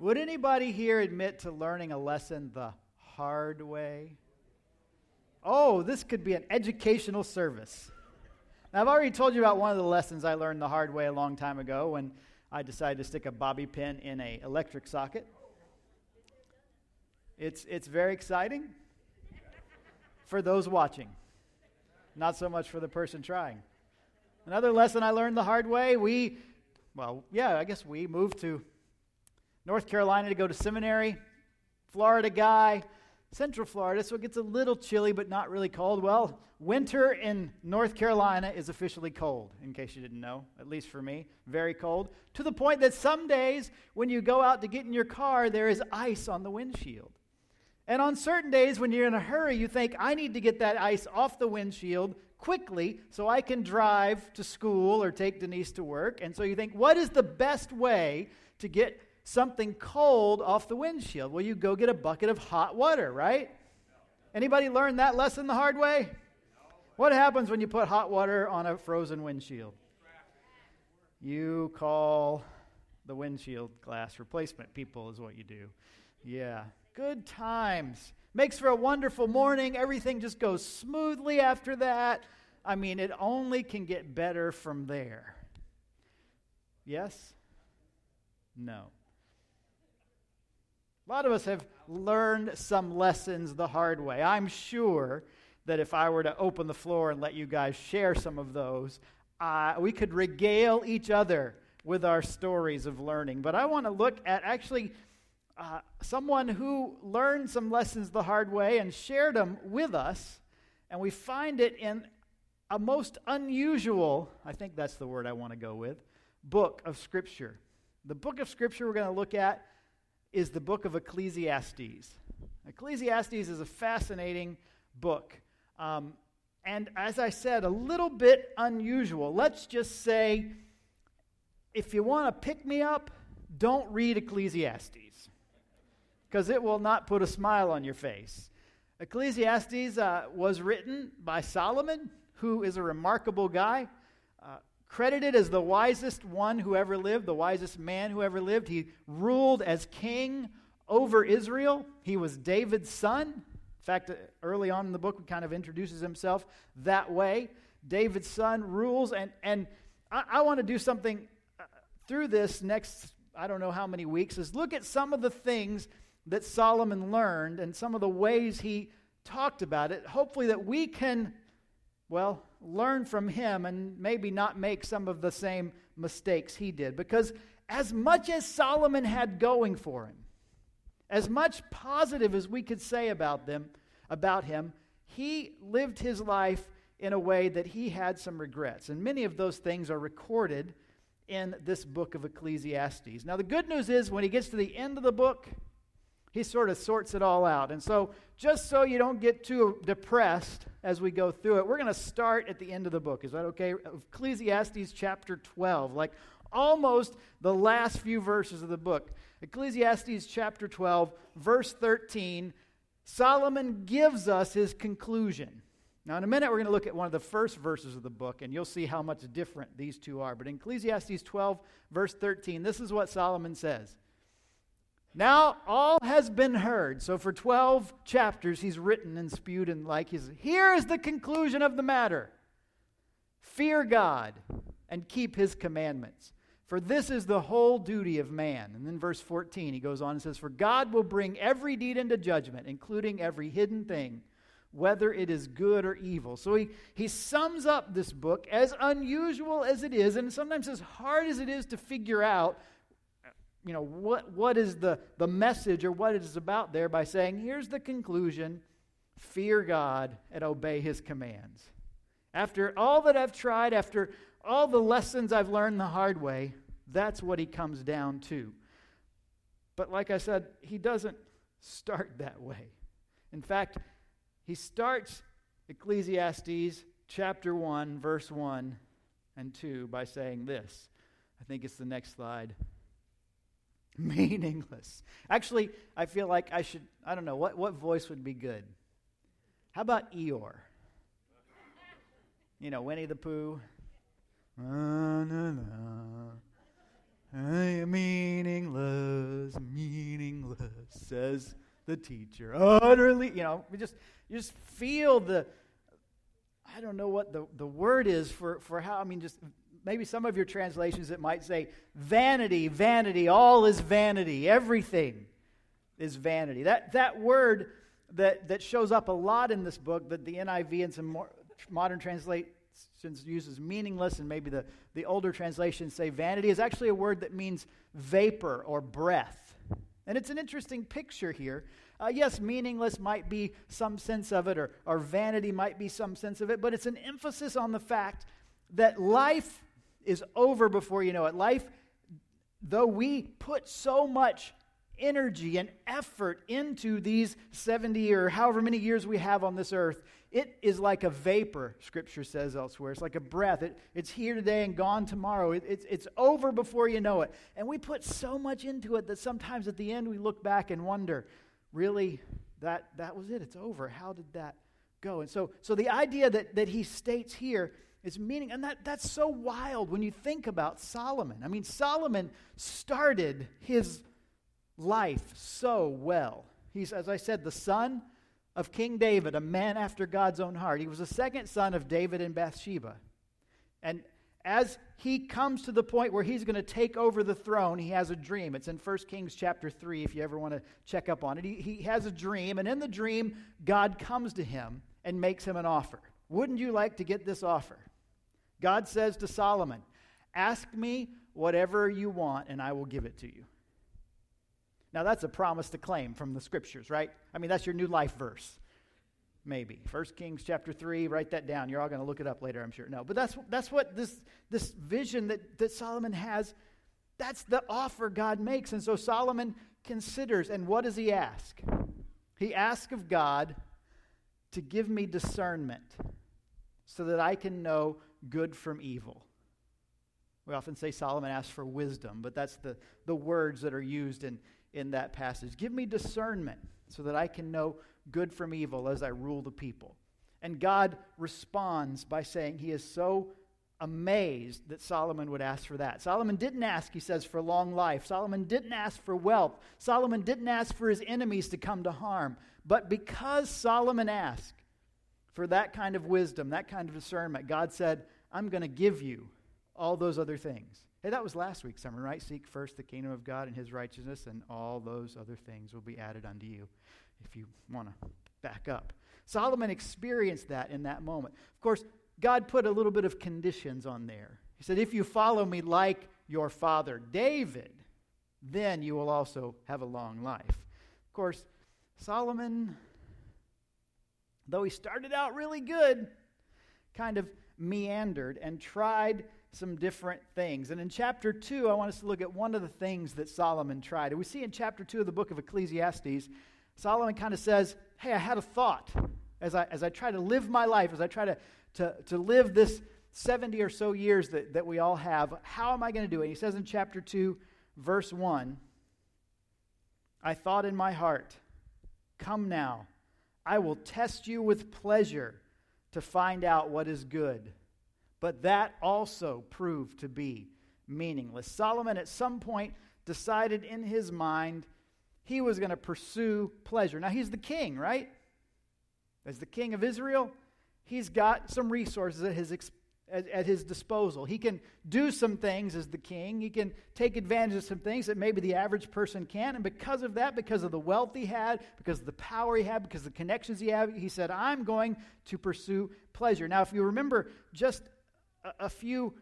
Would anybody here admit to learning a lesson the hard way? Oh, this could be an educational service. Now, I've already told you about one of the lessons I learned the hard way a long time ago when I decided to stick a bobby pin in a electric socket. It's, it's very exciting for those watching, not so much for the person trying. Another lesson I learned the hard way we, well, yeah, I guess we moved to North Carolina to go to seminary. Florida guy, Central Florida, so it gets a little chilly but not really cold. Well, winter in North Carolina is officially cold, in case you didn't know, at least for me. Very cold. To the point that some days when you go out to get in your car, there is ice on the windshield. And on certain days when you're in a hurry, you think, I need to get that ice off the windshield quickly so I can drive to school or take Denise to work. And so you think, what is the best way to get something cold off the windshield? Well, you go get a bucket of hot water, right? Anybody learn that lesson the hard way? What happens when you put hot water on a frozen windshield? You call the windshield glass replacement people, is what you do. Yeah, good times. Makes for a wonderful morning. Everything just goes smoothly after that. I mean, it only can get better from there. Yes? No. A lot of us have learned some lessons the hard way. I'm sure that if I were to open the floor and let you guys share some of those, uh, we could regale each other with our stories of learning. But I want to look at actually uh, someone who learned some lessons the hard way and shared them with us. And we find it in a most unusual, I think that's the word I want to go with, book of Scripture. The book of Scripture we're going to look at is the book of Ecclesiastes. Ecclesiastes is a fascinating book. Um, and as I said, a little bit unusual. Let's just say if you want to pick me up, don't read Ecclesiastes because it will not put a smile on your face. Ecclesiastes uh, was written by Solomon, who is a remarkable guy. Credited as the wisest one who ever lived, the wisest man who ever lived. He ruled as king over Israel. He was David's son. In fact, early on in the book, he kind of introduces himself that way. David's son rules, and, and I, I want to do something uh, through this next, I don't know how many weeks, is look at some of the things that Solomon learned and some of the ways he talked about it. Hopefully, that we can, well, learn from him and maybe not make some of the same mistakes he did. Because as much as Solomon had going for him, as much positive as we could say about them, about him, he lived his life in a way that he had some regrets. And many of those things are recorded in this book of Ecclesiastes. Now, the good news is when he gets to the end of the book, he sort of sorts it all out. And so, just so you don't get too depressed as we go through it, we're going to start at the end of the book. Is that okay? Ecclesiastes chapter 12, like almost the last few verses of the book. Ecclesiastes chapter 12, verse 13, Solomon gives us his conclusion. Now, in a minute, we're going to look at one of the first verses of the book, and you'll see how much different these two are. But in Ecclesiastes 12, verse 13, this is what Solomon says now all has been heard. So for 12 chapters, he's written and spewed and like his. Here is the conclusion of the matter Fear God and keep his commandments. For this is the whole duty of man. And then verse 14, he goes on and says, For God will bring every deed into judgment, including every hidden thing, whether it is good or evil. So he, he sums up this book, as unusual as it is, and sometimes as hard as it is to figure out you know, what, what is the, the message or what it is about there by saying, here's the conclusion fear God and obey his commands. After all that I've tried, after all the lessons I've learned the hard way, that's what he comes down to. But like I said, he doesn't start that way. In fact, he starts Ecclesiastes chapter 1, verse 1 and 2 by saying this. I think it's the next slide. meaningless. Actually, I feel like I should, I don't know, what, what voice would be good? How about Eeyore? You know, Winnie the Pooh. Na, na, na. meaningless, meaningless. says the teacher. Utterly, you know, we just you just feel the I don't know what the, the word is for, for how, I mean, just maybe some of your translations it might say vanity, vanity, all is vanity, everything is vanity. That, that word that, that shows up a lot in this book that the NIV and some more modern translations uses meaningless, and maybe the, the older translations say vanity, is actually a word that means vapor or breath. And it's an interesting picture here. Uh, yes, meaningless might be some sense of it, or, or vanity might be some sense of it, but it's an emphasis on the fact that life is over before you know it. Life, though we put so much energy and effort into these 70 or however many years we have on this earth, it is like a vapor, Scripture says elsewhere. It's like a breath. It, it's here today and gone tomorrow. It, it's, it's over before you know it. And we put so much into it that sometimes at the end we look back and wonder, really, that, that was it. It's over. How did that go? And so, so the idea that, that he states here is meaning, and that, that's so wild when you think about Solomon. I mean, Solomon started his life so well. He's, as I said, the son of King David, a man after God's own heart. He was the second son of David and Bathsheba. And as he comes to the point where he's going to take over the throne, he has a dream. It's in 1 Kings chapter 3, if you ever want to check up on it. He, he has a dream, and in the dream, God comes to him and makes him an offer. Wouldn't you like to get this offer? God says to Solomon, Ask me whatever you want, and I will give it to you. Now, that's a promise to claim from the scriptures, right? I mean, that's your new life verse. Maybe. 1 Kings chapter 3, write that down. You're all going to look it up later, I'm sure. No, but that's, that's what this, this vision that, that Solomon has, that's the offer God makes. And so Solomon considers, and what does he ask? He asks of God to give me discernment so that I can know good from evil. We often say Solomon asked for wisdom, but that's the, the words that are used in, in that passage. Give me discernment so that I can know good from evil as I rule the people. And God responds by saying he is so amazed that Solomon would ask for that. Solomon didn't ask, he says, for long life. Solomon didn't ask for wealth. Solomon didn't ask for his enemies to come to harm. But because Solomon asked for that kind of wisdom, that kind of discernment, God said, I'm going to give you all those other things. Hey, that was last week's sermon, right? Seek first the kingdom of God and his righteousness, and all those other things will be added unto you if you want to back up. Solomon experienced that in that moment. Of course, God put a little bit of conditions on there. He said, If you follow me like your father David, then you will also have a long life. Of course, Solomon, though he started out really good, kind of meandered and tried some different things. And in chapter 2, I want us to look at one of the things that Solomon tried. And we see in chapter 2 of the book of Ecclesiastes, Solomon kind of says, Hey, I had a thought as I, as I try to live my life, as I try to, to, to live this 70 or so years that, that we all have. How am I going to do it? And he says in chapter 2, verse 1 I thought in my heart, Come now, I will test you with pleasure to find out what is good but that also proved to be meaningless. Solomon, at some point, decided in his mind he was going to pursue pleasure. Now, he's the king, right? As the king of Israel, he's got some resources at his, at, at his disposal. He can do some things as the king, he can take advantage of some things that maybe the average person can't. And because of that, because of the wealth he had, because of the power he had, because of the connections he had, he said, I'm going to pursue pleasure. Now, if you remember just a, a few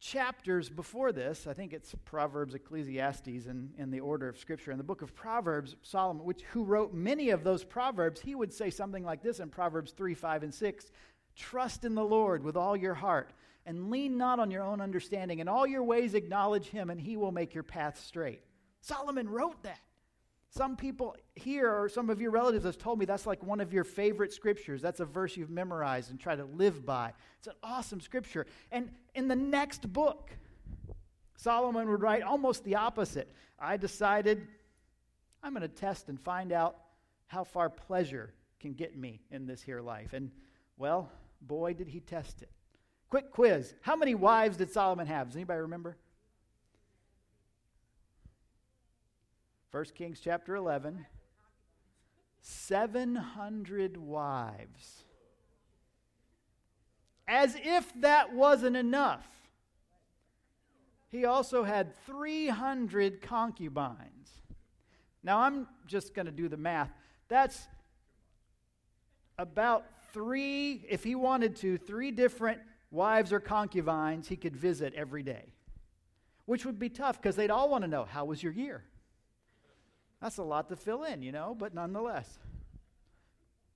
chapters before this, I think it's Proverbs, Ecclesiastes, in, in the order of Scripture. In the book of Proverbs, Solomon, which, who wrote many of those Proverbs, he would say something like this in Proverbs 3, 5, and 6 Trust in the Lord with all your heart, and lean not on your own understanding. In all your ways acknowledge him, and he will make your path straight. Solomon wrote that. Some people here, or some of your relatives, have told me that's like one of your favorite scriptures. That's a verse you've memorized and try to live by. It's an awesome scripture. And in the next book, Solomon would write almost the opposite. I decided I'm going to test and find out how far pleasure can get me in this here life. And, well, boy, did he test it. Quick quiz. How many wives did Solomon have? Does anybody remember? 1 Kings chapter 11. 700 wives. As if that wasn't enough, he also had 300 concubines. Now, I'm just going to do the math. That's about three, if he wanted to, three different wives or concubines he could visit every day, which would be tough because they'd all want to know how was your year? That's a lot to fill in, you know, but nonetheless.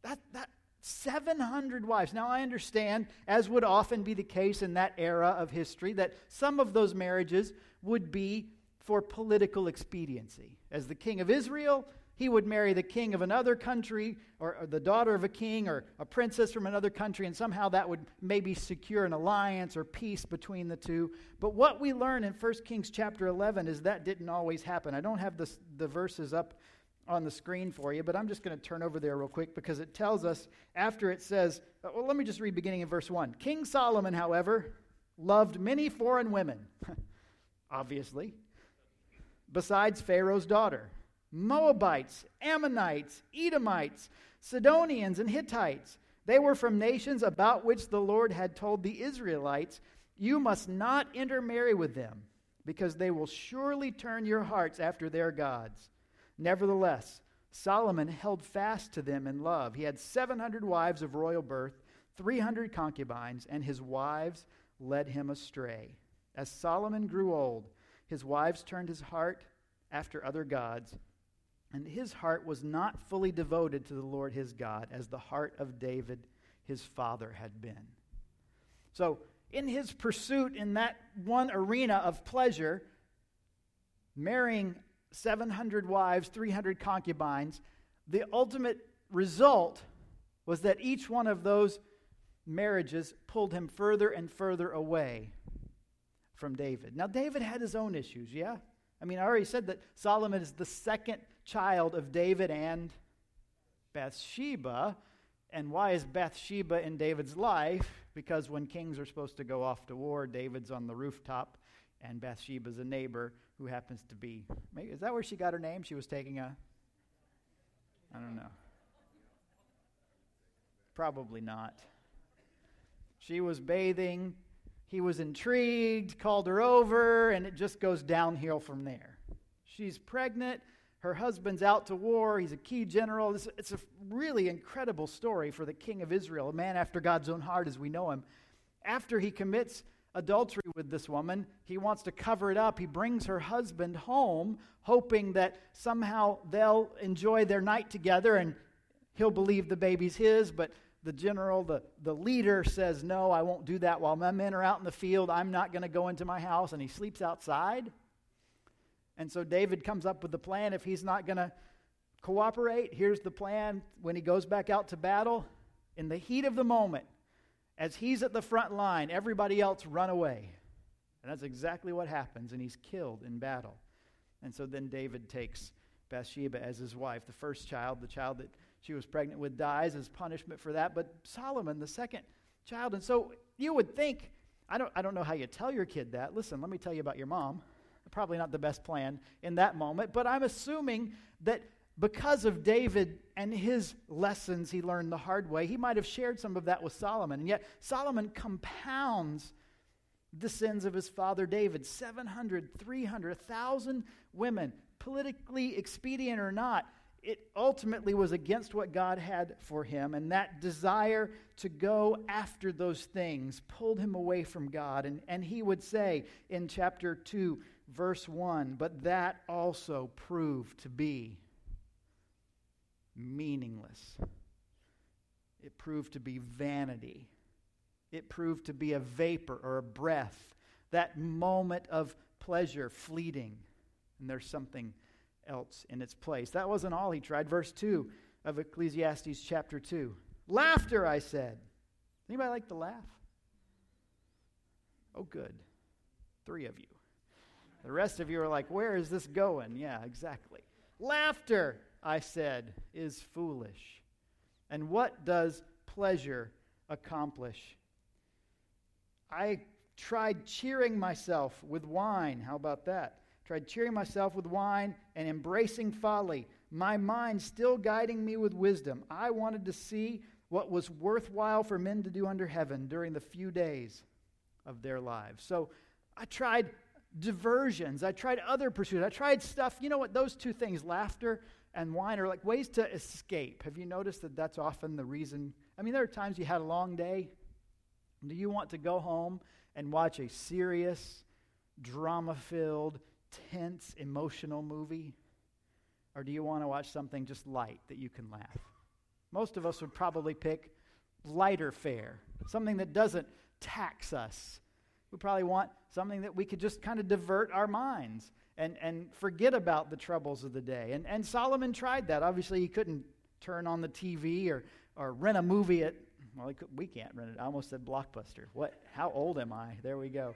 That, that 700 wives. Now, I understand, as would often be the case in that era of history, that some of those marriages would be for political expediency. As the king of Israel, he would marry the king of another country or, or, the daughter of a king or a princess from another country, and somehow that would maybe secure an alliance or peace between the two. But what we learn in 1 Kings chapter 11 is that didn't always happen. I don't have this, the verses up on the screen for you, but I'm just going to turn over there real quick because it tells us after it says, uh, well, let me just read beginning in verse 1. King Solomon, however, loved many foreign women, obviously, besides Pharaoh's daughter Moabites, Ammonites, Edomites, Sidonians, and Hittites. They were from nations about which the Lord had told the Israelites, You must not intermarry with them, because they will surely turn your hearts after their gods. Nevertheless, Solomon held fast to them in love. He had 700 wives of royal birth, 300 concubines, and his wives led him astray. As Solomon grew old, his wives turned his heart after other gods and his heart was not fully devoted to the Lord his God as the heart of David his father had been. So, in his pursuit in that one arena of pleasure, marrying 700 wives, 300 concubines, the ultimate result was that each one of those marriages pulled him further and further away from David. Now, David had his own issues, yeah? I mean, I already said that Solomon is the second child of David and Bathsheba. And why is Bathsheba in David's life? Because when kings are supposed to go off to war, David's on the rooftop, and Bathsheba's a neighbor who happens to be. Is that where she got her name? She was taking a. I don't know. Probably not. She was bathing. He was intrigued, called her over, and it just goes downhill from there. She's pregnant. Her husband's out to war. He's a key general. It's, it's a really incredible story for the king of Israel, a man after God's own heart as we know him. After he commits adultery with this woman, he wants to cover it up. He brings her husband home, hoping that somehow they'll enjoy their night together and he'll believe the baby's his. But the general, the, the leader says, No, I won't do that while my men are out in the field. I'm not going to go into my house. And he sleeps outside. And so David comes up with the plan if he's not going to cooperate. Here's the plan when he goes back out to battle. In the heat of the moment, as he's at the front line, everybody else run away. And that's exactly what happens, and he's killed in battle. And so then David takes Bathsheba as his wife. The first child, the child that she was pregnant with, dies as punishment for that. But Solomon, the second child. And so you would think, I don't, I don't know how you tell your kid that. Listen, let me tell you about your mom probably not the best plan in that moment, but I'm assuming that because of David and his lessons he learned the hard way, he might have shared some of that with Solomon. And yet, Solomon compounds the sins of his father David 700, 300, 1,000 women, politically expedient or not. It ultimately was against what God had for him, and that desire to go after those things pulled him away from God. And, and he would say in chapter 2, verse 1 But that also proved to be meaningless. It proved to be vanity. It proved to be a vapor or a breath, that moment of pleasure fleeting. And there's something else in its place. That wasn't all he tried. Verse 2 of Ecclesiastes chapter 2. Laughter, I said. Anybody like to laugh? Oh, good. Three of you. The rest of you are like, where is this going? Yeah, exactly. Laughter, I said, is foolish. And what does pleasure accomplish? I tried cheering myself with wine. How about that? tried cheering myself with wine and embracing folly, my mind still guiding me with wisdom. I wanted to see what was worthwhile for men to do under heaven during the few days of their lives. So I tried diversions. I tried other pursuits. I tried stuff. You know what? Those two things, laughter and wine, are like ways to escape. Have you noticed that that's often the reason? I mean, there are times you had a long day. Do you want to go home and watch a serious, drama filled, tense, emotional movie? Or do you want to watch something just light that you can laugh? Most of us would probably pick lighter fare, something that doesn't tax us. We probably want something that we could just kind of divert our minds and, and forget about the troubles of the day. And, and Solomon tried that. Obviously, he couldn't turn on the TV or, or rent a movie at, well, could, we can't rent it. I almost said Blockbuster. What? How old am I? There we go.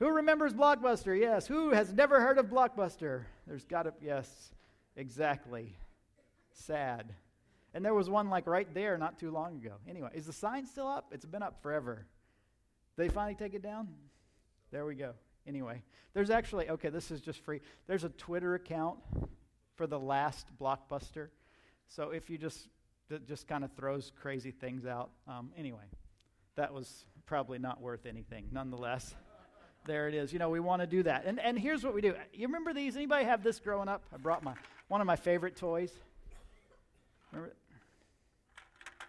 Who remembers Blockbuster? Yes. Who has never heard of Blockbuster? There's got to, yes, exactly. Sad. And there was one like right there not too long ago. Anyway, is the sign still up? It's been up forever. They finally take it down? There we go. Anyway, there's actually, okay, this is just free. There's a Twitter account for the last blockbuster. So if you just, that just kind of throws crazy things out. Um, anyway, that was probably not worth anything. Nonetheless, there it is. You know, we want to do that. And, and here's what we do. You remember these? Anybody have this growing up? I brought my, one of my favorite toys. Remember?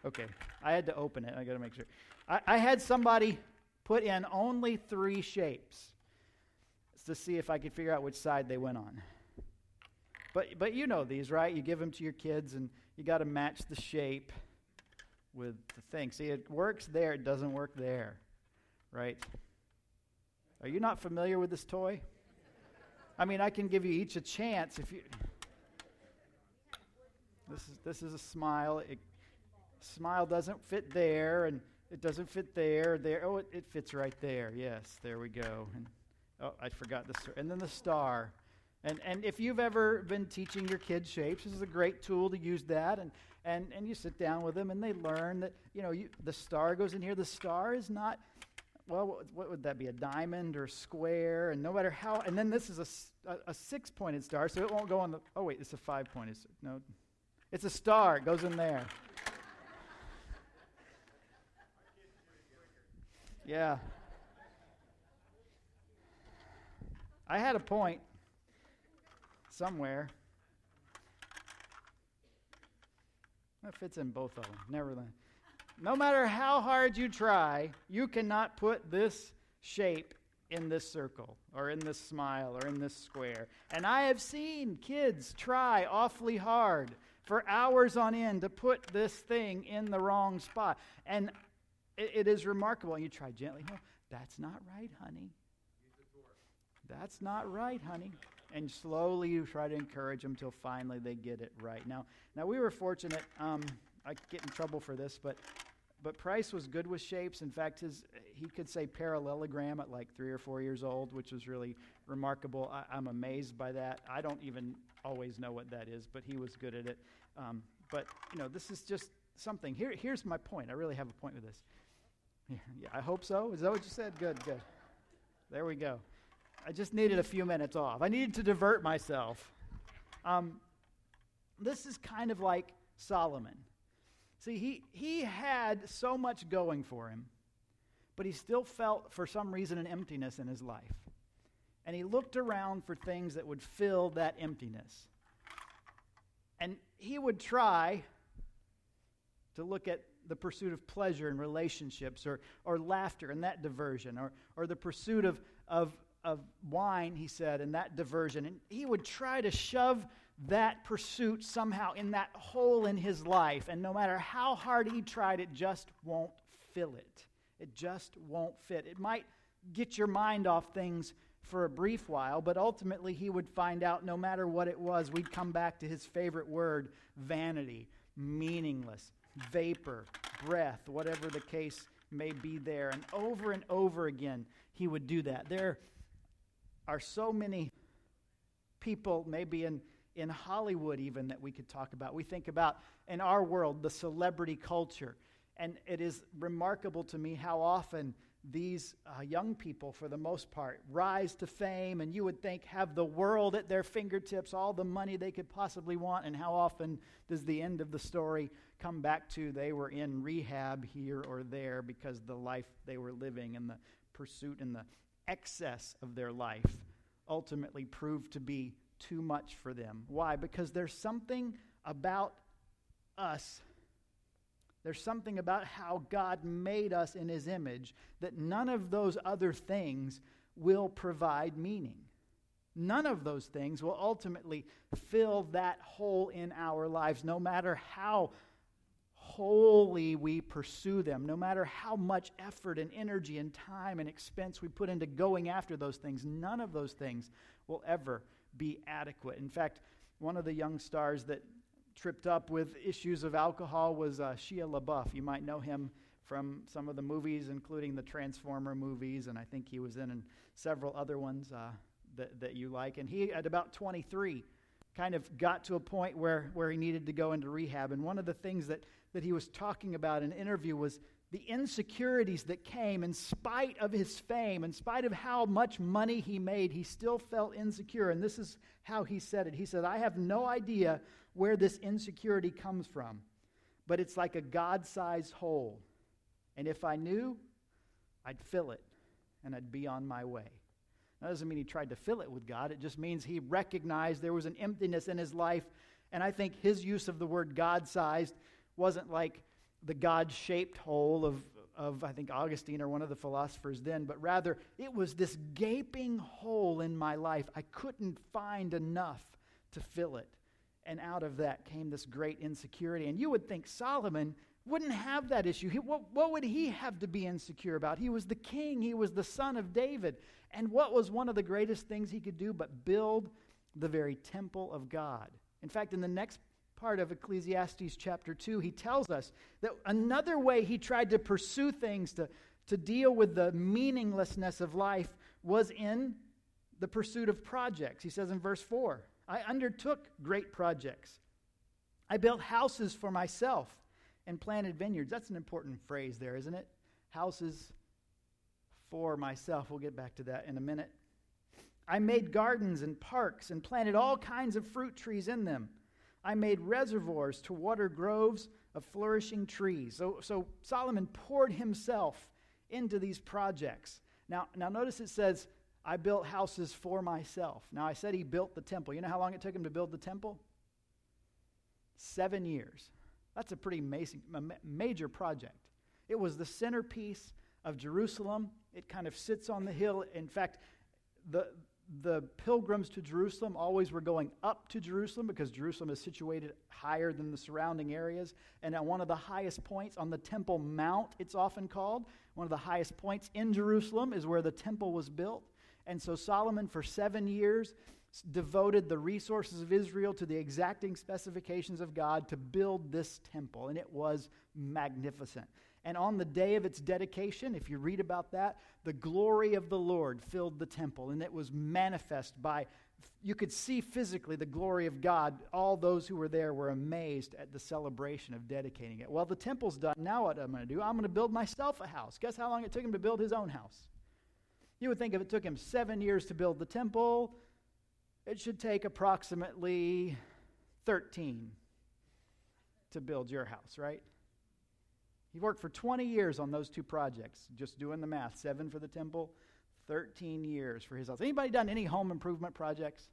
Okay, I had to open it. I got to make sure. I, I had somebody put in only three shapes to see if I could figure out which side they went on. But, but you know these, right? You give them to your kids and you got to match the shape with the thing. See, it works there, it doesn't work there, right? Are you not familiar with this toy? I mean, I can give you each a chance if you. This is this is a smile. It, smile doesn't fit there, and it doesn't fit there. There. Oh, it, it fits right there. Yes, there we go. And oh, I forgot this. And then the star. And and if you've ever been teaching your kids shapes, this is a great tool to use that. And and and you sit down with them, and they learn that you know you, the star goes in here. The star is not. Well, what, would that be? A diamond or square? And no matter how. And then this is a, a, a six-pointed star, so it won't go on the. Oh wait, it's a five-pointed. No, it's a star. It goes in there. Yeah. I had a point somewhere. That fits in both of them. Nevertheless. No matter how hard you try, you cannot put this shape in this circle or in this smile or in this square. And I have seen kids try awfully hard for hours on end to put this thing in the wrong spot. And it, it is remarkable. And you try gently. No, that's not right, honey. That's not right, honey. And slowly you try to encourage them until finally they get it right. Now, now we were fortunate. Um, I get in trouble for this, but but Price was good with shapes. In fact, his he could say parallelogram at like three or four years old, which was really remarkable. I, am amazed by that. I don't even always know what that is, but he was good at it. Um, but you know, this is just something. Here, here's my point. I really have a point with this. Yeah, I hope so. Is that what you said? Good, good. There we go. I just needed a few minutes off. I needed to divert myself. Um, this is kind of like Solomon. See, he, he had so much going for him, but he still felt, for some reason, an emptiness in his life. And he looked around for things that would fill that emptiness. And he would try to look at the pursuit of pleasure in relationships or, or laughter and that diversion or, or the pursuit of, of, of wine, he said, and that diversion. And he would try to shove that pursuit somehow in that hole in his life. And no matter how hard he tried, it just won't fill it. It just won't fit. It might get your mind off things for a brief while, but ultimately he would find out no matter what it was, we'd come back to his favorite word vanity, meaningless, vapor, breath, whatever the case may be there. And over and over again, he would do that. There are so many people, maybe in, in Hollywood, even that we could talk about. We think about in our world the celebrity culture. And it is remarkable to me how often these uh, young people, for the most part, rise to fame, and you would think have the world at their fingertips, all the money they could possibly want. And how often does the end of the story come back to they were in rehab here or there because the life they were living and the pursuit and the excess of their life ultimately proved to be too much for them? Why? Because there's something about us there's something about how God made us in His image that none of those other things will provide meaning. None of those things will ultimately fill that hole in our lives, no matter how wholly we pursue them, no matter how much effort and energy and time and expense we put into going after those things. None of those things will ever be adequate. In fact, one of the young stars that tripped up with issues of alcohol was uh, Shia LaBeouf. You might know him from some of the movies, including the Transformer movies, and I think he was in, several other ones uh, that, that you like. And he, at about 23, kind of got to a point where, where he needed to go into rehab. And one of the things that, that he was talking about in an interview was the insecurities that came in spite of his fame, in spite of how much money he made, he still felt insecure. And this is how he said it. He said, I have no idea where this insecurity comes from, but it's like a God sized hole. And if I knew, I'd fill it and I'd be on my way. That doesn't mean he tried to fill it with God. It just means he recognized there was an emptiness in his life. And I think his use of the word God sized wasn't like the God shaped hole of, of, I think, Augustine or one of the philosophers then, but rather it was this gaping hole in my life. I couldn't find enough to fill it. And out of that came this great insecurity. And you would think Solomon wouldn't have that issue. He, what, what would he have to be insecure about? He was the king, he was the son of David. And what was one of the greatest things he could do but build the very temple of God? In fact, in the next part of Ecclesiastes chapter 2, he tells us that another way he tried to pursue things to, to deal with the meaninglessness of life was in the pursuit of projects. He says in verse 4 I undertook great projects. I built houses for myself and planted vineyards. That's an important phrase there, isn't it? Houses for myself. We'll get back to that in a minute. I made gardens and parks and planted all kinds of fruit trees in them. I made reservoirs to water groves of flourishing trees. So, so Solomon poured himself into these projects. Now, now notice it says I built houses for myself. Now, I said he built the temple. You know how long it took him to build the temple? Seven years. That's a pretty major project. It was the centerpiece of Jerusalem. It kind of sits on the hill. In fact, the, the pilgrims to Jerusalem always were going up to Jerusalem because Jerusalem is situated higher than the surrounding areas. And at one of the highest points on the Temple Mount, it's often called, one of the highest points in Jerusalem is where the temple was built. And so Solomon, for seven years, devoted the resources of Israel to the exacting specifications of God to build this temple. And it was magnificent. And on the day of its dedication, if you read about that, the glory of the Lord filled the temple. And it was manifest by, you could see physically the glory of God. All those who were there were amazed at the celebration of dedicating it. Well, the temple's done. Now what I'm going to do? I'm going to build myself a house. Guess how long it took him to build his own house? You would think if it took him seven years to build the temple, it should take approximately 13 to build your house, right? He worked for 20 years on those two projects, just doing the math. Seven for the temple, 13 years for his house. Anybody done any home improvement projects?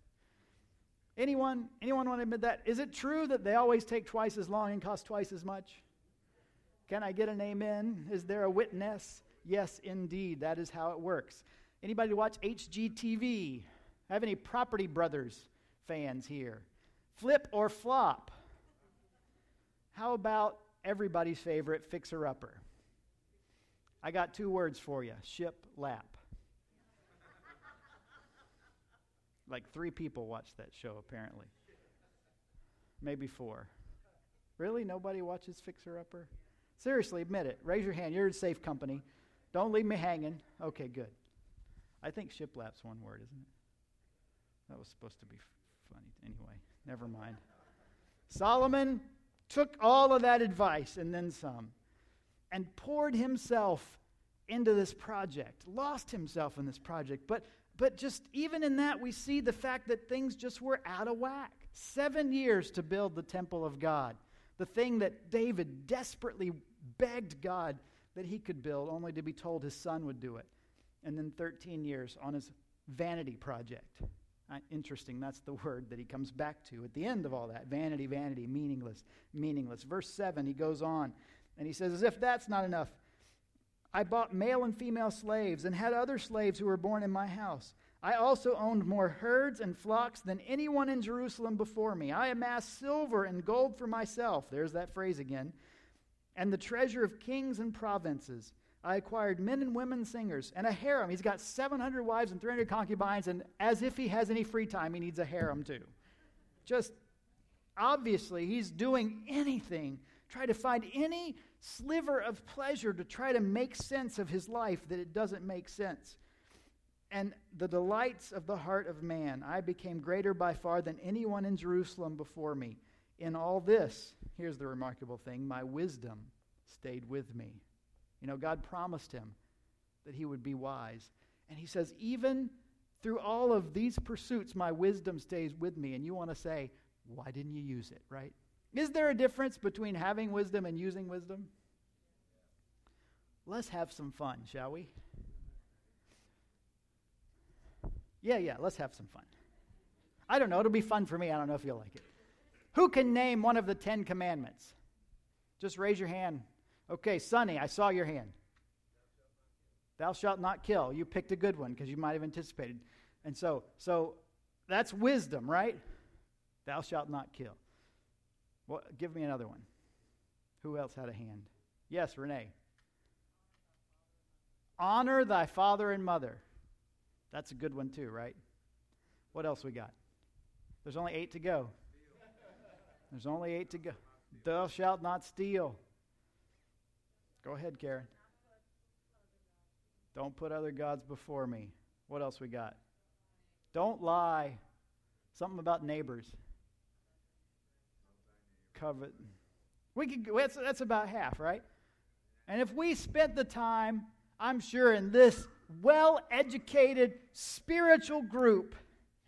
Anyone? Anyone want to admit that? Is it true that they always take twice as long and cost twice as much? Can I get an amen? Is there a witness? Yes, indeed. That is how it works. Anybody watch HGTV? Have any Property Brothers fans here? Flip or flop? How about everybody's favorite Fixer Upper? I got two words for you ship lap. like three people watched that show, apparently. Maybe four. Really? Nobody watches Fixer Upper? Seriously, admit it. Raise your hand. You're in safe company. Don't leave me hanging. Okay, good. I think shiplap's one word, isn't it? That was supposed to be funny. Anyway, never mind. Solomon took all of that advice and then some and poured himself into this project, lost himself in this project. But, but just even in that, we see the fact that things just were out of whack. Seven years to build the temple of God, the thing that David desperately begged God that he could build, only to be told his son would do it. And then 13 years on his vanity project. Uh, interesting, that's the word that he comes back to at the end of all that. Vanity, vanity, meaningless, meaningless. Verse 7, he goes on and he says, As if that's not enough, I bought male and female slaves and had other slaves who were born in my house. I also owned more herds and flocks than anyone in Jerusalem before me. I amassed silver and gold for myself. There's that phrase again. And the treasure of kings and provinces. I acquired men and women singers and a harem. He's got 700 wives and 300 concubines, and as if he has any free time, he needs a harem too. Just obviously, he's doing anything, try to find any sliver of pleasure to try to make sense of his life that it doesn't make sense. And the delights of the heart of man, I became greater by far than anyone in Jerusalem before me. In all this, here's the remarkable thing my wisdom stayed with me. You know, God promised him that he would be wise. And he says, even through all of these pursuits, my wisdom stays with me. And you want to say, why didn't you use it, right? Is there a difference between having wisdom and using wisdom? Let's have some fun, shall we? Yeah, yeah, let's have some fun. I don't know, it'll be fun for me. I don't know if you'll like it. Who can name one of the Ten Commandments? Just raise your hand. Okay, Sonny, I saw your hand. Thou shalt not kill. You picked a good one because you might have anticipated. And so, so that's wisdom, right? Thou shalt not kill. Well, give me another one. Who else had a hand? Yes, Renee. Honor thy father and mother. That's a good one too, right? What else we got? There's only eight to go. There's only eight to go. Thou shalt not steal. Go ahead, Karen. Don't put other gods before me. What else we got? Don't lie. Something about neighbors. Covet. We could. That's, that's about half, right? And if we spent the time, I'm sure, in this well-educated spiritual group,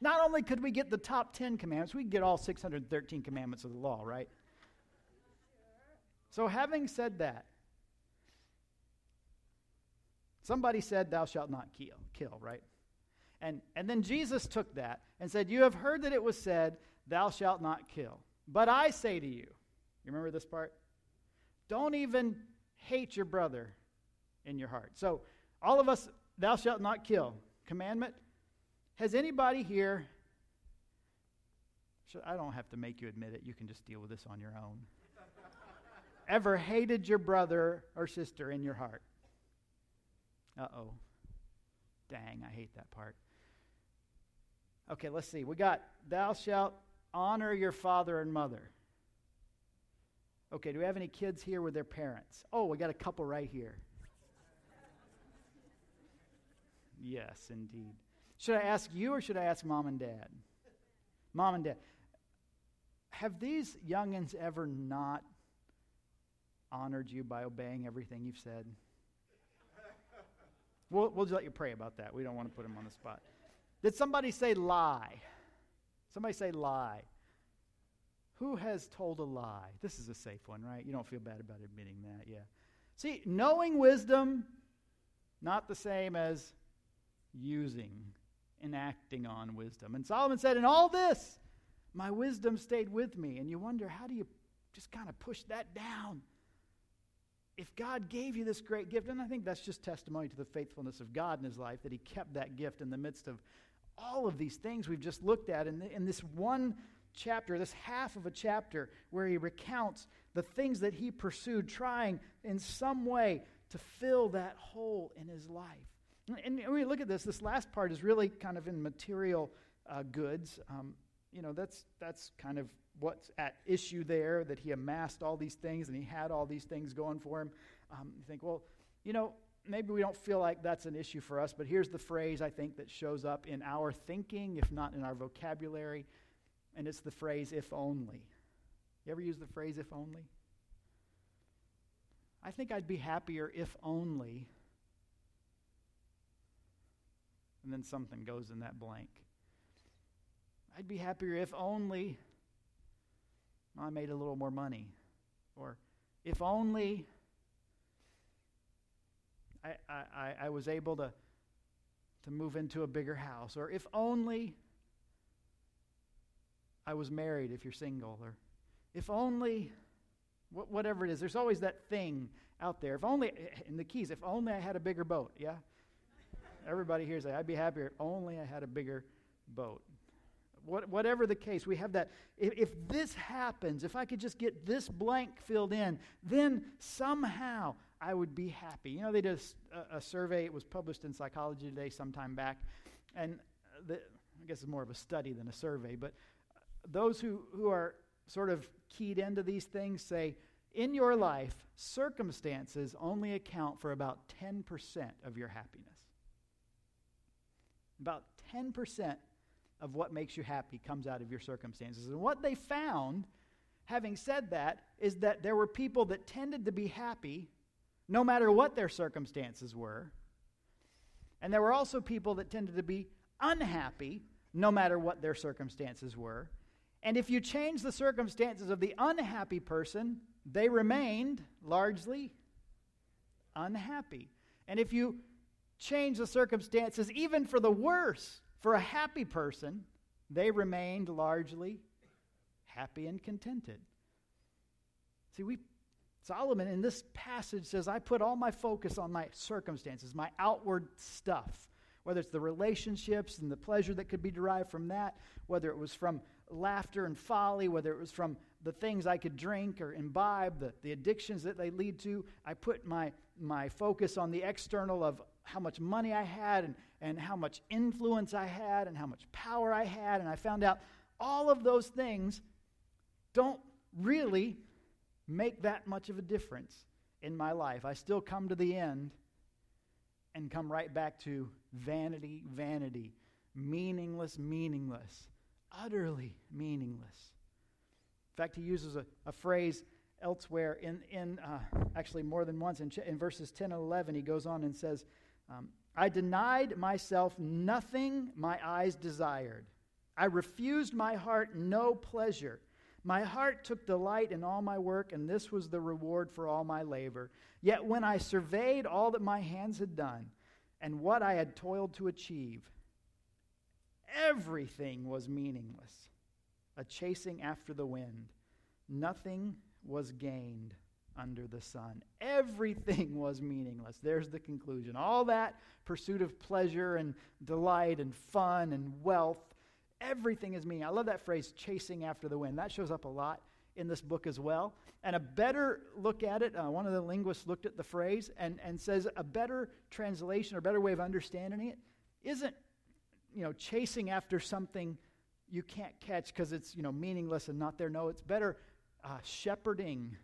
not only could we get the top 10 commandments, we could get all 613 commandments of the law, right? So, having said that, Somebody said, Thou shalt not kill, kill, right? And, and then Jesus took that and said, You have heard that it was said, Thou shalt not kill. But I say to you, you remember this part? Don't even hate your brother in your heart. So, all of us, thou shalt not kill commandment. Has anybody here, I don't have to make you admit it, you can just deal with this on your own. Ever hated your brother or sister in your heart? Uh oh. Dang, I hate that part. Okay, let's see. We got, thou shalt honor your father and mother. Okay, do we have any kids here with their parents? Oh, we got a couple right here. yes, indeed. Should I ask you or should I ask mom and dad? Mom and dad. Have these youngins ever not honored you by obeying everything you've said? We'll, we'll just let you pray about that. We don't want to put him on the spot. Did somebody say lie? Somebody say lie. Who has told a lie? This is a safe one, right? You don't feel bad about admitting that, yeah. See, knowing wisdom, not the same as using and acting on wisdom. And Solomon said, In all this, my wisdom stayed with me. And you wonder, how do you just kind of push that down? If God gave you this great gift, and I think that's just testimony to the faithfulness of God in his life, that he kept that gift in the midst of all of these things we've just looked at in, in this one chapter, this half of a chapter, where he recounts the things that he pursued, trying in some way to fill that hole in his life. And when you look at this, this last part is really kind of in material uh, goods. Um, you know, that's, that's kind of what's at issue there, that he amassed all these things and he had all these things going for him. Um, you think, well, you know, maybe we don't feel like that's an issue for us, but here's the phrase I think that shows up in our thinking, if not in our vocabulary, and it's the phrase if only. You ever use the phrase if only? I think I'd be happier if only And then something goes in that blank. I'd be happier if only I made a little more money. Or if only I, I, I was able to, to move into a bigger house. Or if only I was married if you're single. Or if only, whatever it is, there's always that thing out there. If only, eh, in the Keys, if only I had a bigger boat, yeah? Everybody here say, I'd be happier if only I had a bigger boat. What, whatever the case, we have that. If, if this happens, if I could just get this blank filled in, then somehow I would be happy. You know, they did a, a survey, it was published in Psychology Today sometime back, and the, I guess it's more of a study than a survey, but those who, who are sort of keyed into these things say, in your life, circumstances only account for about 10% of your happiness. About 10% of what makes you happy comes out of your circumstances. And what they found, having said that, is that there were people that tended to be happy no matter what their circumstances were. And there were also people that tended to be unhappy no matter what their circumstances were. And if you change the circumstances of the unhappy person, they remained largely unhappy. And if you change the circumstances, even for the worse, for a happy person, they remained largely happy and contented. See, we Solomon in this passage says, I put all my focus on my circumstances, my outward stuff, whether it's the relationships and the pleasure that could be derived from that, whether it was from laughter and folly, whether it was from the things I could drink or imbibe, the, the addictions that they lead to. I put my, my focus on the external of how much money I had and, and how much influence I had and how much power I had. And I found out all of those things don't really make that much of a difference in my life. I still come to the end and come right back to vanity, vanity, meaningless, meaningless, utterly meaningless. In fact, he uses a, a phrase elsewhere in, in uh, actually more than once in, in verses 10 and 11. He goes on and says, um, I denied myself nothing my eyes desired. I refused my heart no pleasure. My heart took delight in all my work, and this was the reward for all my labor. Yet when I surveyed all that my hands had done and what I had toiled to achieve, everything was meaningless, a chasing after the wind. Nothing was gained under the sun. Everything was meaningless. There's the conclusion. All that pursuit of pleasure and delight and fun and wealth, everything is meaningless. I love that phrase, chasing after the wind. That shows up a lot in this book as well. And a better look at it, uh, one of the linguists looked at the phrase and, and says a better translation or better way of understanding it isn't, you know, chasing after something you can't catch because it's, you know, meaningless and not there. No, it's better uh, shepherding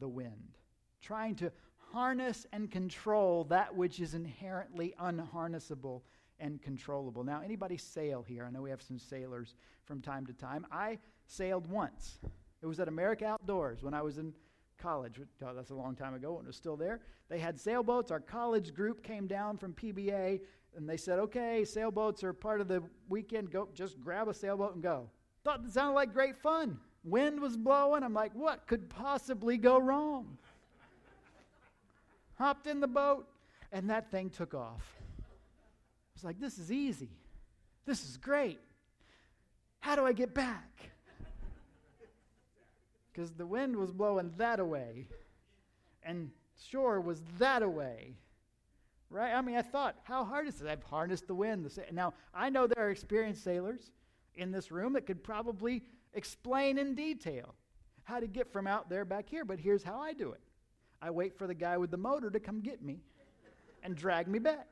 the wind, trying to harness and control that which is inherently unharnessable and controllable. Now, anybody sail here? I know we have some sailors from time to time. I sailed once. It was at America Outdoors when I was in college. Oh, that's a long time ago when it was still there. They had sailboats. Our college group came down from PBA and they said, okay, sailboats are part of the weekend. Go, just grab a sailboat and go. Thought it sounded like great fun. Wind was blowing. I'm like, what could possibly go wrong? Hopped in the boat, and that thing took off. I was like, this is easy. This is great. How do I get back? Because the wind was blowing that away, and shore was that away. Right? I mean, I thought, how hard is it? I've harnessed the wind. Now, I know there are experienced sailors in this room that could probably explain in detail how to get from out there back here, but here's how I do it I wait for the guy with the motor to come get me and drag me back.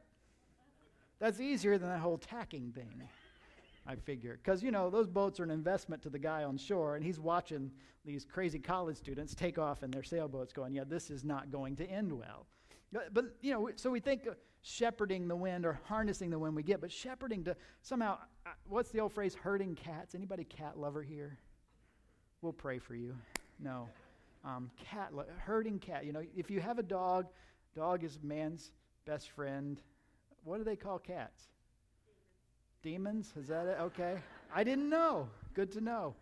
That's easier than that whole tacking thing, I figure. Because, you know, those boats are an investment to the guy on shore, and he's watching these crazy college students take off in their sailboats going, yeah, this is not going to end well. But, but you know, so we think shepherding the wind or harnessing the wind we get, but shepherding to somehow, uh, what's the old phrase, herding cats? Anybody cat lover here? We'll pray for you. No. Um, cat, lo- herding cat. You know, if you have a dog, dog is man's best friend. What do they call cats? Demons? Is that it? Okay. I didn't know. Good to know.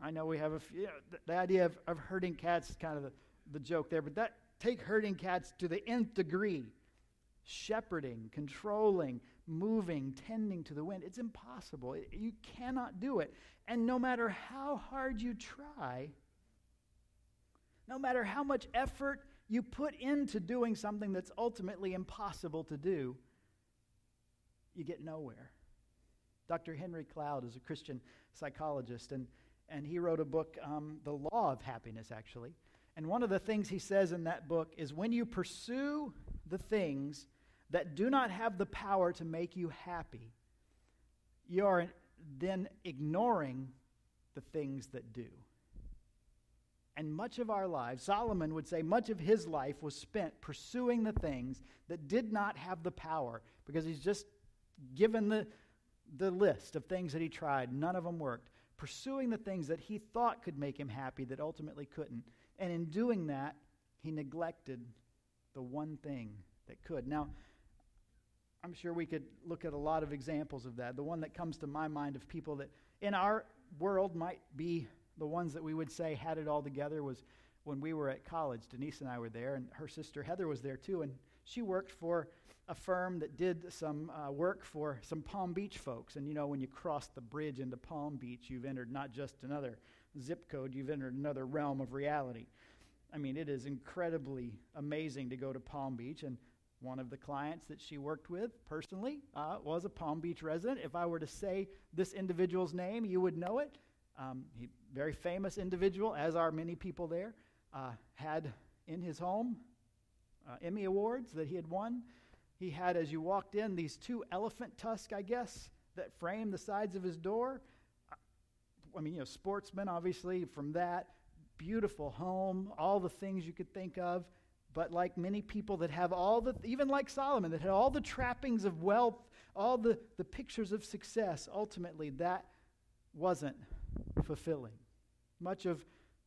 I know we have a few, you know, the, the, idea of, of herding cats is kind of the, the joke there, but that take herding cats to the nth degree. Shepherding, controlling, moving, tending to the wind. It's impossible. You cannot do it. And no matter how hard you try, no matter how much effort you put into doing something that's ultimately impossible to do, you get nowhere. Dr. Henry Cloud is a Christian psychologist, and, and he wrote a book, um, The Law of Happiness, actually. And one of the things he says in that book is when you pursue the things that do not have the power to make you happy, you are then ignoring the things that do. And much of our lives, Solomon would say, much of his life was spent pursuing the things that did not have the power because he's just given the, the list of things that he tried. None of them worked. Pursuing the things that he thought could make him happy that ultimately couldn't. And in doing that, he neglected the one thing that could. Now, I'm sure we could look at a lot of examples of that. The one that comes to my mind of people that in our world might be the ones that we would say had it all together was when we were at college. Denise and I were there, and her sister Heather was there too. And she worked for a firm that did some uh, work for some Palm Beach folks. And you know, when you cross the bridge into Palm Beach, you've entered not just another zip code, you've entered another realm of reality. I mean, it is incredibly amazing to go to Palm Beach. And one of the clients that she worked with personally uh, was a Palm Beach resident. If I were to say this individual's name, you would know it. Um, he, very famous individual, as are many people there, uh, had in his home uh, Emmy Awards that he had won. He had, as you walked in, these two elephant tusks, I guess, that framed the sides of his door. I mean, you know, sportsman, obviously, from that. Beautiful home, all the things you could think of. But like many people that have all the, even like Solomon, that had all the trappings of wealth, all the, the pictures of success, ultimately that wasn't fulfilling. Much of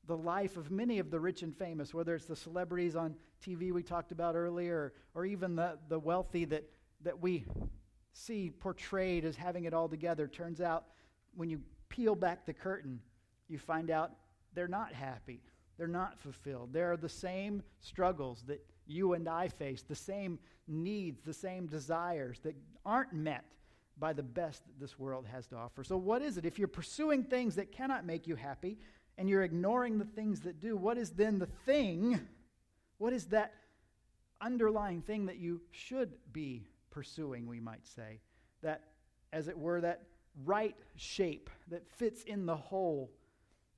the life of many of the rich and famous, whether it's the celebrities on TV we talked about earlier, or, or even the, the wealthy that, that we see portrayed as having it all together, turns out when you peel back the curtain, you find out they're not happy. They're not fulfilled. There are the same struggles that you and I face, the same needs, the same desires that aren't met by the best that this world has to offer. So, what is it? If you're pursuing things that cannot make you happy and you're ignoring the things that do, what is then the thing? What is that underlying thing that you should be pursuing, we might say? That, as it were, that right shape that fits in the whole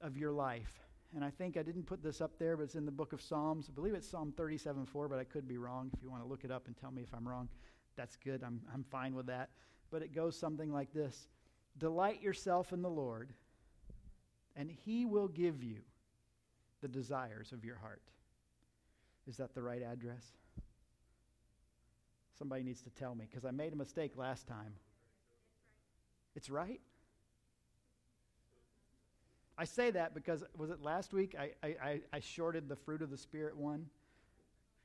of your life and I think I didn't put this up there, but it's in the book of Psalms. I believe it's Psalm 37 4, but I could be wrong. If you want to look it up and tell me if I'm wrong, that's good. I'm, I'm fine with that. But it goes something like this Delight yourself in the Lord, and he will give you the desires of your heart. Is that the right address? Somebody needs to tell me because I made a mistake last time. It's right? I say that because, was it last week? I, I, I shorted the fruit of the Spirit one.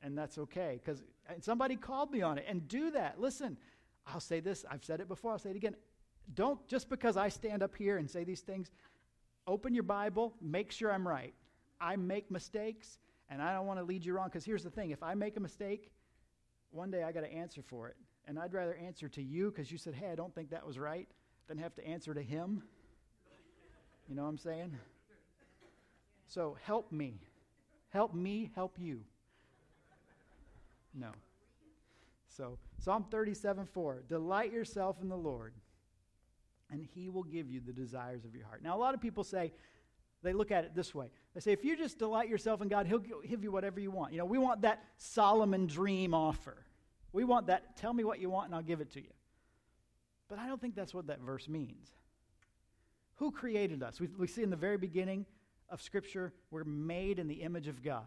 And that's okay because somebody called me on it. And do that. Listen, I'll say this. I've said it before. I'll say it again. Don't, just because I stand up here and say these things, open your Bible, make sure I'm right. I make mistakes, and I don't want to lead you wrong because here's the thing if I make a mistake, one day I got to answer for it. And I'd rather answer to you because you said, hey, I don't think that was right, than have to answer to him. You know what I'm saying? So help me. Help me help you. No. So Psalm 37 4 Delight yourself in the Lord, and he will give you the desires of your heart. Now, a lot of people say, they look at it this way. They say, if you just delight yourself in God, he'll give you whatever you want. You know, we want that Solomon dream offer. We want that, tell me what you want and I'll give it to you. But I don't think that's what that verse means. Who created us? We, we see in the very beginning of Scripture, we're made in the image of God.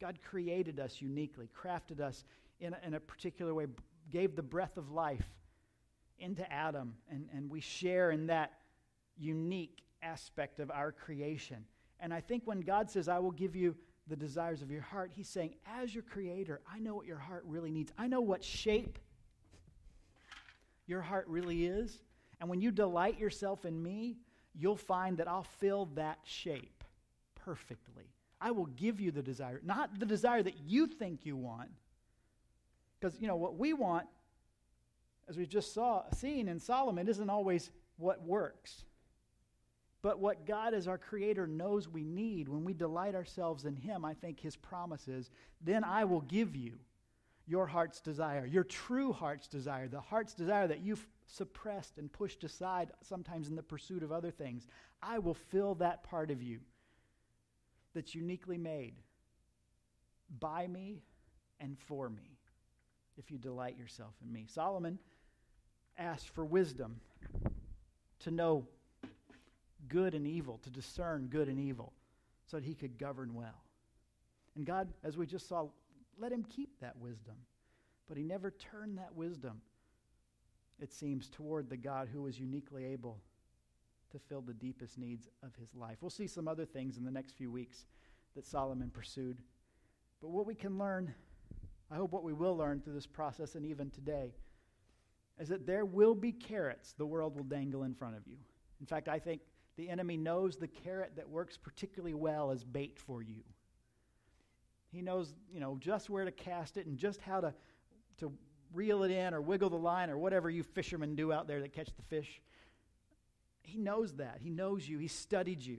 God created us uniquely, crafted us in a, in a particular way, gave the breath of life into Adam, and, and we share in that unique aspect of our creation. And I think when God says, I will give you the desires of your heart, He's saying, as your creator, I know what your heart really needs. I know what shape your heart really is. And when you delight yourself in me, you'll find that I'll fill that shape perfectly. I will give you the desire, not the desire that you think you want. Because, you know, what we want, as we just saw, seen in Solomon, isn't always what works. But what God as our creator knows we need when we delight ourselves in him, I think his promise is, then I will give you your heart's desire, your true heart's desire, the heart's desire that you've suppressed and pushed aside sometimes in the pursuit of other things. I will fill that part of you that's uniquely made by me and for me if you delight yourself in me. Solomon asked for wisdom to know good and evil, to discern good and evil, so that he could govern well. And God, as we just saw, let him keep that wisdom. But he never turned that wisdom, it seems, toward the God who was uniquely able to fill the deepest needs of his life. We'll see some other things in the next few weeks that Solomon pursued. But what we can learn, I hope what we will learn through this process and even today, is that there will be carrots the world will dangle in front of you. In fact, I think the enemy knows the carrot that works particularly well as bait for you. He knows, you know, just where to cast it and just how to, to reel it in or wiggle the line or whatever you fishermen do out there that catch the fish. He knows that. He knows you. He studied you.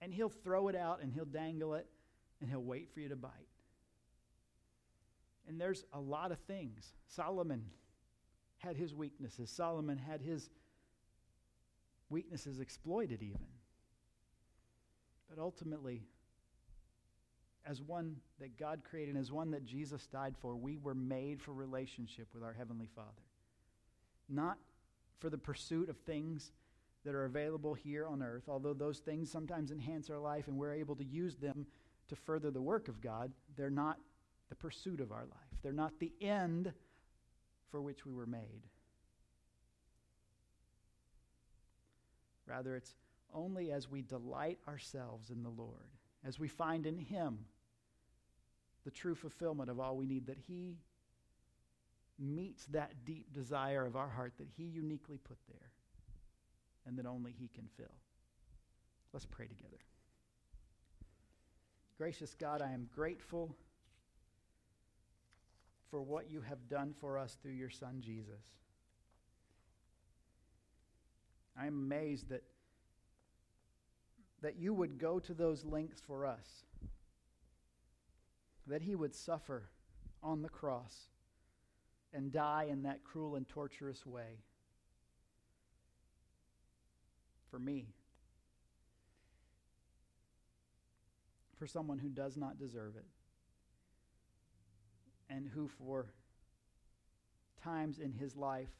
And he'll throw it out and he'll dangle it and he'll wait for you to bite. And there's a lot of things. Solomon had his weaknesses, Solomon had his weaknesses exploited, even. But ultimately, as one that God created, and as one that Jesus died for, we were made for relationship with our Heavenly Father. Not for the pursuit of things that are available here on earth, although those things sometimes enhance our life and we're able to use them to further the work of God, they're not the pursuit of our life. They're not the end for which we were made. Rather, it's only as we delight ourselves in the Lord, as we find in Him the true fulfillment of all we need, that He meets that deep desire of our heart that He uniquely put there and that only He can fill. Let's pray together. Gracious God, I am grateful for what you have done for us through your Son, Jesus. I am amazed that, that you would go to those lengths for us, that he would suffer on the cross and die in that cruel and torturous way for me, for someone who does not deserve it, and who for times in his life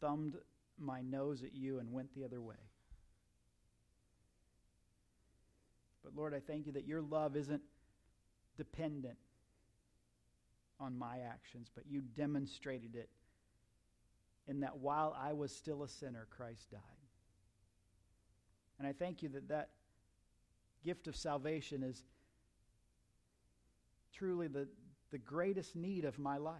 thumbed my nose at you and went the other way. But Lord, I thank you that your love isn't dependent on my actions, but you demonstrated it in that while I was still a sinner, Christ died. And I thank you that that gift of salvation is truly the, the greatest need of my life.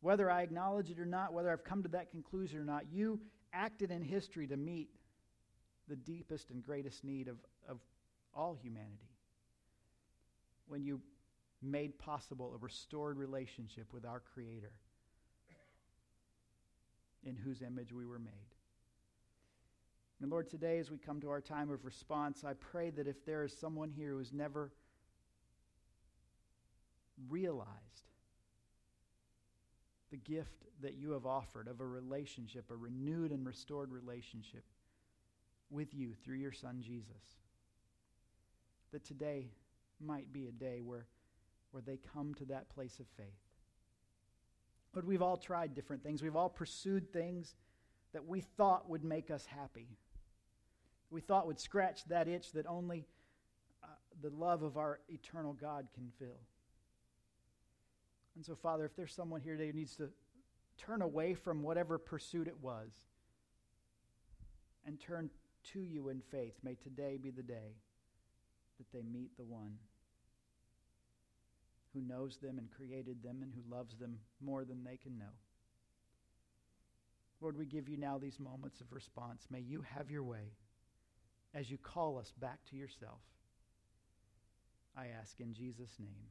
Whether I acknowledge it or not, whether I've come to that conclusion or not, you acted in history to meet the deepest and greatest need of, of all humanity. When you made possible a restored relationship with our Creator, in whose image we were made. And Lord, today as we come to our time of response, I pray that if there is someone here who has never realized the gift that you have offered of a relationship, a renewed and restored relationship with you through your Son Jesus. That today might be a day where, where they come to that place of faith. But we've all tried different things. We've all pursued things that we thought would make us happy. We thought would scratch that itch that only uh, the love of our eternal God can fill. And so, Father, if there's someone here today who needs to turn away from whatever pursuit it was and turn to you in faith, may today be the day that they meet the one who knows them and created them and who loves them more than they can know. Lord, we give you now these moments of response. May you have your way as you call us back to yourself. I ask in Jesus' name.